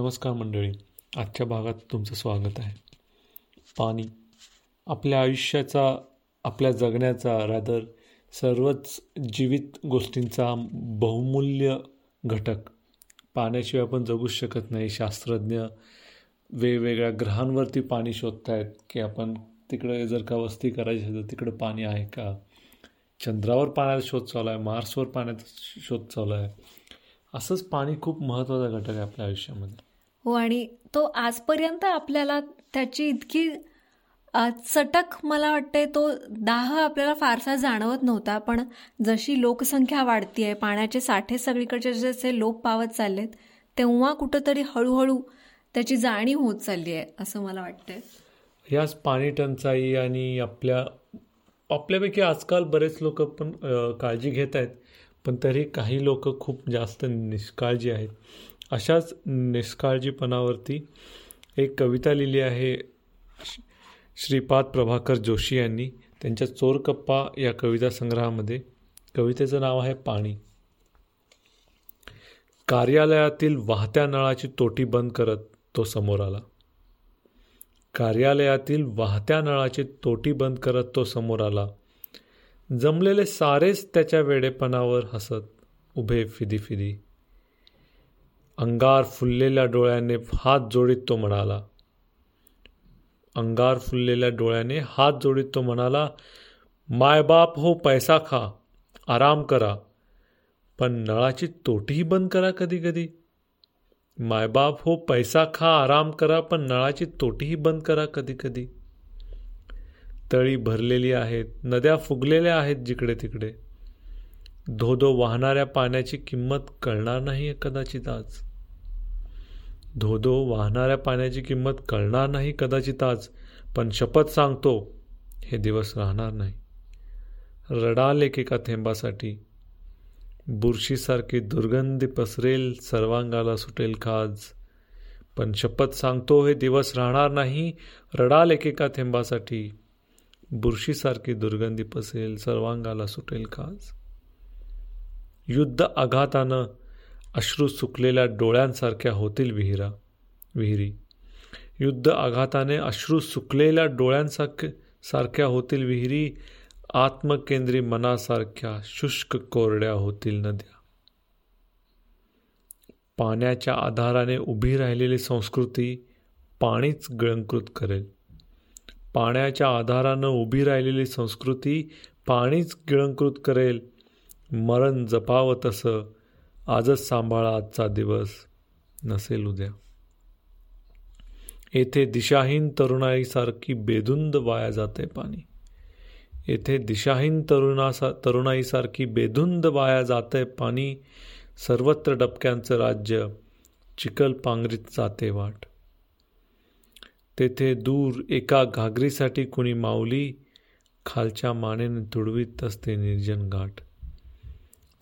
नमस्कार मंडळी आजच्या भागात तुमचं स्वागत आहे. पाणी आपल्या आयुष्याचा आपल्या जगण्याचा रादर सर्वच जीवित गोष्टींचा बहुमूल्य घटक. पाण्याशिवाय आपण जगूच शकत नाही. शास्त्रज्ञ वेगवेगळ्या ग्रहांवरती पाणी शोधत आहेत की आपण तिकडे जर का वस्ती करायची असेल तर तिकडं पाणी आहे का? चंद्रावर पाण्याचा शोध चालू आहे मार्सवर पाण्याचा शोध चालू आहे. असंच पाणी खूप महत्त्वाचा घटक आहे आपल्या आयुष्यामध्ये. हो आणि तो आजपर्यंत आपल्याला त्याची इतकी चटक मला वाटते तो दाह आपल्याला फारसा जाणवत नव्हता. पण जशी लोकसंख्या वाढती आहे पाण्याचे साठे सगळीकडचे जसे लोप पावत चाललेत तेव्हा कुठंतरी हळूहळू त्याची जाणीव होत चालली आहे असं मला वाटतंय. याच पाणी टंचाई आणि आपल्या आपल्यापैकी आजकाल बरेच लोक पण काळजी घेत आहेत. पण तरी काही लोक खूप जास्त निष्काळजी आहेत. अशाच निष्काळजीपणावरती एक कविता लिहिली आहे. श्रीपाद प्रभाकर जोशी यांनी त्यांच्या चोरकप्पा या कविता संग्रहामध्ये. कवितेचं नाव आहे पाणी. कार्यालयातील वाहत्या नळाची तोटी बंद करत तो समोर आला. कार्यालयातील वाहत्या नळाची तोटी बंद करत तो समोर आला. जमलेले सारेच त्याच्या वेडेपणावर हसत उभे फिदी फिदी अंगार फुललेल्या डोळ्याने हात जोडीत तो म्हणाला. अंगार फुललेल्या डोळ्याने हात जोडीत तो म्हणाला मायबाप हो पैसा खा आराम करा. पण नळाची तोटीही बंद करा कधी कधी मायबाप हो पैसा खा आराम करा पण नळाची तोटीही बंद करा कधी कधी तळी भरलेली आहेत नद्या फुगलेल्या आहेत जिकडे तिकडे. धोधो वाहणाऱ्या पाण्याची किंमत कळणार नाही कदाचित आज. धोधो वाहणाऱ्या पाण्याची किंमत कळणार नाही कदाचित आज पण शपथ सांगतो हे दिवस राहणार नाही. रडाल एकेका थेंबासाठी. बुरशीसारखी दुर्गंधी पसरेल सर्वांगाला सुटेल खाज. पण शपथ सांगतो हे दिवस राहणार नाही रडाल एकेका थेंबासाठी. बुरशीसारखी दुर्गंधी पसरेल सर्वांगाला सुटेल खाज. युद्ध आघातानं अश्रू सुकलेल्या डोळ्यांसारख्या होतील विहिरा विहिरी. युद्ध आघाताने अश्रू सुकलेल्या डोळ्यांसारख्या सारख्या होतील विहिरी आत्मकेंद्री मनासारख्या शुष्क कोरड्या होतील नद्या. पाण्याच्या आधाराने उभी राहिलेली संस्कृती पाणीच गिळंकृत करेल. पाण्याच्या आधारानं उभी राहिलेली संस्कृती पाणीच गिळंकृत करेल. मरण जपावं तसं आजच सांभाळा आजचा दिवस. नसेल उद्या. येथे दिशाहीन तरुणाईसारखी बेधुंद वाया जाते पाणी. येथे दिशाहीन तरुणासा तरुणाईसारखी बेधुंद वाया जाते पाणी. सर्वत्र डबक्यांचं राज्य चिकल पांगरीत जाते वाट. तेथे दूर एका घागरीसाठी कुणी माऊली खालच्या मानेने तुडवीत असते निर्जन घाट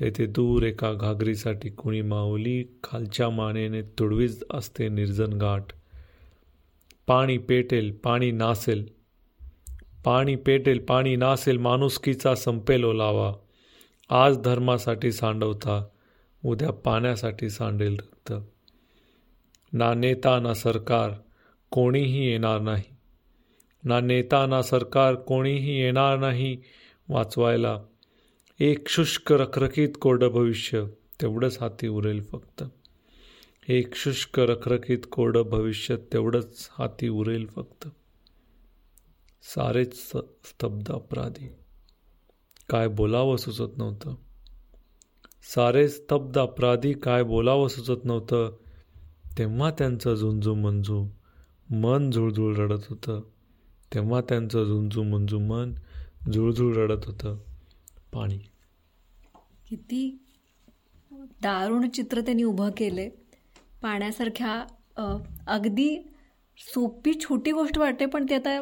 तेथे दूर एका घागरीसाठी कुणी माऊली खालच्या मानेने तुडवीज असते निर्जन घाट पाणी पेटेल पाणी नासेल. पाणी पेटेल पाणी नासेल माणुसकीचा संपेल ओलावा. आज धर्मासाठी सांडवता उद्या पाण्यासाठी सांडेल रक्त. ना नेता ना सरकार कोणीही येणार नाही. ना नेता ना सरकार कोणीही येणार नाही वाचवायला एक शुष्क रखरखीत कोरडं भविष्य तेवढंच हाती उरेल फक्त. एक शुष्क रखरखीत कोरडं भविष्य तेवढंच हाती उरेल फक्त. सारेच स्तब्ध अपराधी. काय बोलावं सुचत नव्हतं. सारे स्तब्ध अपराधी काय बोलावं सुचत नव्हतं. तेव्हा त्यांचं झुंजू मंजू मन झुळझुळ रडत होतं. तेव्हा त्यांचं झुंजू मंजू मन झुळझुळ रडत होतं. पाणी. किती दारुण चित्र त्यांनी उभं केले पाण्यासारख्या अगदी सोपी छोटी गोष्ट वाटते पण ती आता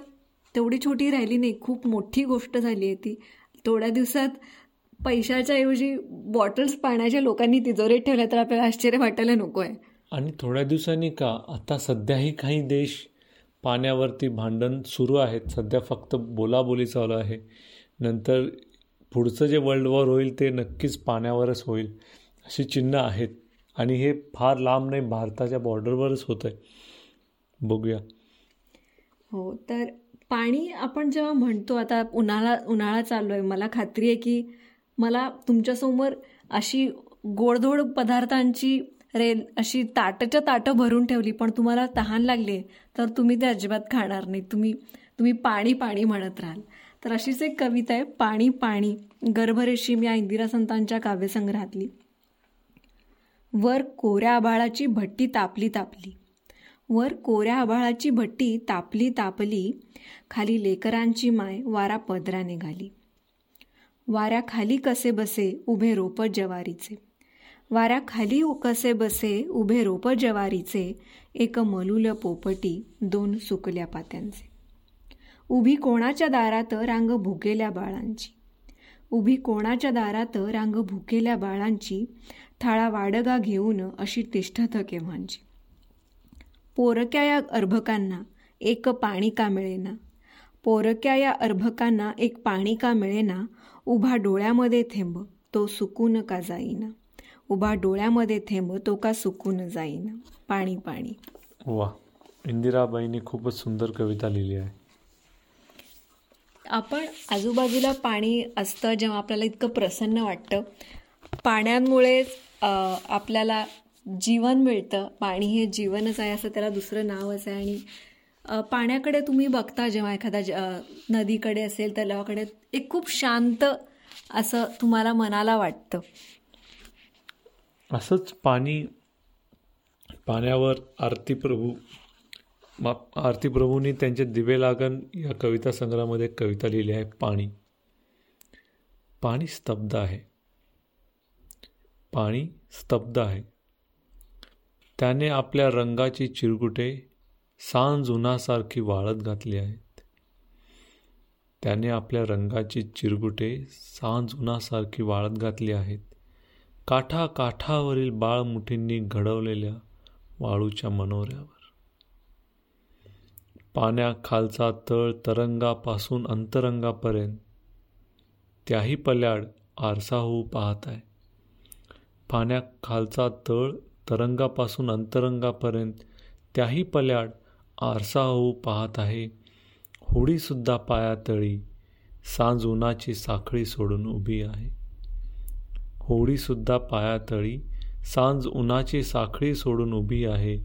तेवढी छोटी राहिली नाही. खूप मोठी गोष्ट झाली आहे ती. थोड्या दिवसात पैशाच्या ऐवजी बॉटल्स पाण्याच्या लोकांनी तिजोरीत ठेवल्या तर आपल्याला आश्चर्य वाटायला नको आहे. आणि थोड्या दिवसांनी का? आता सध्याही काही देश पाण्यावरती भांडण सुरू आहेत. सध्या फक्त बोलाबोली चालू आहे. नंतर पुढचं जे वर्ल्ड वॉर होईल ते नक्कीच पाण्यावरच होईल अशी चिन्ह आहेत. आणि हे फार लांब नाही भारताच्या बॉर्डरवरच होत आहे बघूया. हो तर पाणी आपण जेव्हा म्हणतो आता उन्हाळा उन्हाळा चालू आहे. मला खात्री आहे की मला तुमच्यासमोर अशी गोडधोड पदार्थांची रेल अशी ताटच्या ताटं भरून ठेवली पण तुम्हाला तहान लागली तर तुम्ही ते अजिबात खाणार नाही. तुम्ही तुम्ही पाणी पाणी म्हणत राहाल. तर अशीच एक कविता आहे पाणी पाणी. गर्भरेशीम या इंदिरा संतांच्या काव्यसंग्रहातली. वर कोऱ्या आभाळाची भट्टी तापली तापली. वर कोऱ्या आभाळाची भट्टी तापली तापली. खाली लेकरांची माय वारा पदरा निघाली. वाऱ्याखाली कसे बसे उभे रोप जवारीचे. वाऱ्याखाली कसे बसे उभे रोप जवारीचे. एक मलुल पोपटी दोन सुकल्या पात्यांचे. उभी कोणाच्या दारात रांग भुकेल्या बाळांची? उभी कोणाच्या दारात रांग भुकेल्या बाळांची? थाळा वाडगा घेऊन अशी तिष्ठत केव्हांची? पोरक्या या अर्भकांना एक पाणी का मिळेना? पोरक्या या अर्भकांना एक पाणी का मिळेना? उभा डोळ्यामध्ये थेंब तो सुकून का जाईना? उभा डोळ्यामध्ये थेंब तो का सुकून जाईना? पाणी पाणी. वा इंदिराबाईंनी खूपच सुंदर कविता लिहिली आहे. आपण आजूबाजूला पाणी असतं जेव्हा आपल्याला इतकं प्रसन्न वाटतं. पाण्यामुळेच आपल्याला जीवन मिळतं. पाणी हे जीवनच आहे असं त्याला दुसरं नावच आहे. आणि पाण्याकडे तुम्ही बघता जेव्हा एखाद्या नदीकडे असेल तलावाकडे एक खूप शांत असं तुम्हाला मनाला वाटतं. असंच पाणी पाण्यावर आरती प्रभू आरती प्रभूंनी त्यांचे दिवे लागन या कविता संग्रहामध्ये कविता लिहिली आहे पाणी. पाणी स्तब्ध आहे. पाणी स्तब्ध आहे. त्याने आपल्या रंगाची चिरगुटे सांज उन्हासारखी वाळत घातली आहेत. त्याने आपल्या रंगाची चिरगुटे सांज उन्हासारखी वाळत घातली आहेत. काठा काठावरील बाळमुठींनी घडवलेल्या वाळूच्या मनोऱ्यावर. पाण्याखालचा तळ तरंगापासून अंतरंगापर्यंत. त्याही पल्याड आरसा होऊ पाहत आहे. पाण्याखालचा तळ तरंगापासून अंतरंगापर्यंत त्याही पल्याड आरसा होऊ पाहत आहे. होडीसुद्धा पायातळी सांज उन्हाची साखळी सोडून उभी आहे. होडीसुद्धा पायातळी सांज उन्हाची साखळी सोडून उभी आहे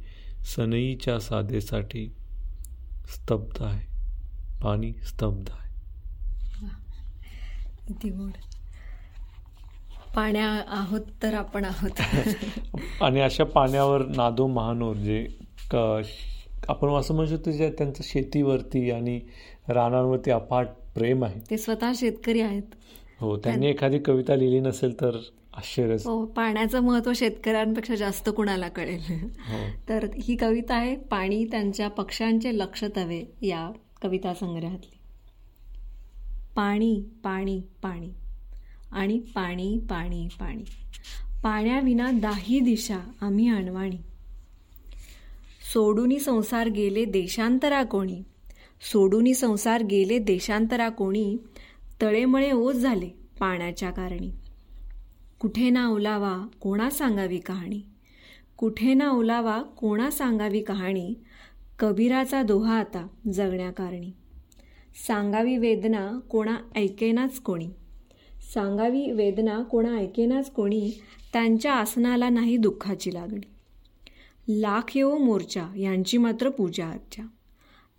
सनईच्या साधेसाठी. स्तब्ध आहे. पाणी स्तब्ध आहे. पाण्या आहोत तर आपण आहोत. आणि अशा पाण्यावर नादो महानोर जे आपण असं म्हणू शकतो जे त्यांचं शेतीवरती आणि रानांवरती अफाट प्रेम आहे. ते स्वतः शेतकरी आहेत. हो त्यांनी एखादी कविता लिहिली नसेल तर आश्चर्य हो पाण्याचं महत्त्व शेतकऱ्यांपेक्षा जास्त कुणाला कळेल? हो. तर ही कविता आहे पाणी त्यांच्या पक्ष्यांचे लक्ष तवे या कविता संग्रहातली. पाणी पाणी पाणी. आणि पाणी पाणी पाणी. पाण्याविना दाही दिशा आम्ही अणवाणी सोडूनी संसार गेले देशांतरा कोणी. सोडूनी संसार गेले देशांतरा कोणी. तळेमळे ओझ झाले पाण्याच्या कारणी. कुठे ना ओलावा कोणा सांगावी कहाणी? कुठे ना ओलावा कोणा सांगावी कहाणी? कबीराचा दोहा आता जगण्याकारणी सांगावी वेदना कोणा ऐकेनाच कोणी. सांगावी वेदना कोणा ऐकेनाच कोणी त्यांच्या आसनाला नाही दुःखाची लागणी. लाख येवो मोर्चा यांची मात्र पूजा अर्चा.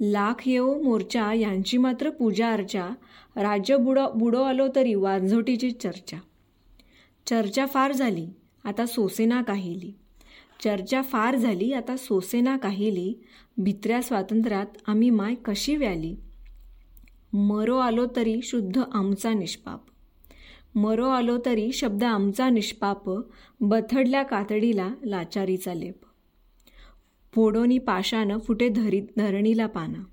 लाख येवो मोर्चा यांची मात्र पूजा अर्चा. राज्य बुडो बुडो आलो तरी वांझोटीची चर्चा. चर्चा फार झाली आता सोसेना काहिली. चर्चा फार झाली आता सोसेना काहिली. भित्र्या स्वातंत्र्यात आम्ही माय कशी व्याली? मरो आलो तरी शुद्ध आमचा निष्पाप. मरो आलो तरी शब्द आमचा निष्पाप बथडल्या कातडीला लाचारीचा लेप. फोडोनी पाशानं फुटे धरी धरणीला पाना.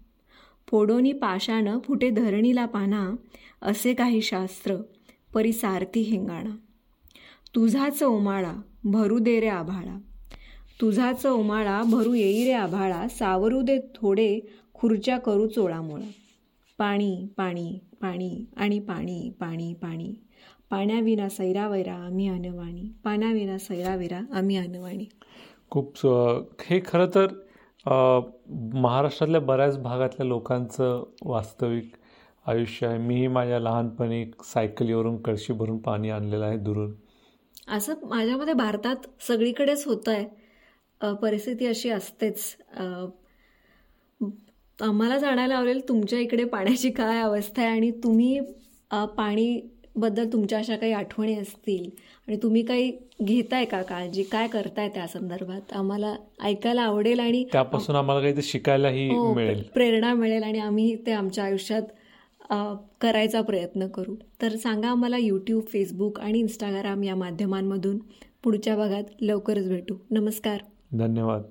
फोडोनी पाशानं फुटे धरणीला पाना असे काही शास्त्र परिसारती हेंगाणा. तुझाच उमाळा भरू दे रे आभाळा. तुझाच उमाळा भरू येई रे आभाळा सावरू दे थोडे खुर्च्या करू चोळामोळा. पाणी पाणी पाणी आणि पाणी पाणी पाणी. पाण्याविना सैरावैरा आम्ही अनवाणी. पाण्याविना सैरावैरा आम्ही अनवाणी. खूप हे खरं तर महाराष्ट्रातल्या बऱ्याच भागातल्या लोकांचं वास्तविक आयुष्य आहे. मीही माझ्या लहानपणी सायकलीवरून कळशी भरून पाणी आणलेलं आहे दुरून. असं माझ्यामध्ये भारतात सगळीकडेच होतं आहे परिस्थिती अशी असतेच. आम्हाला जाणायला आवडेल तुमच्या इकडे पाण्याची काय अवस्था आहे आणि तुम्ही पाणीबद्दल तुमच्या अशा काही आठवणी असतील आणि तुम्ही काही घेताय का काळजी? काय करताय त्या संदर्भात? आम्हाला ऐकायला आवडेल आणि त्यापासून आम्हाला काही शिकायलाही हो, मिळेल. प्रेरणा मिळेल आणि आम्ही ते आमच्या आयुष्यात करायचा प्रयत्न करू. तर सांगा आम्हाला यूट्यूब फेसबुक आणि इंस्टाग्राम या माध्यमांमधून पुढच्या भागात लवकरच भेटू. नमस्कार. धन्यवाद.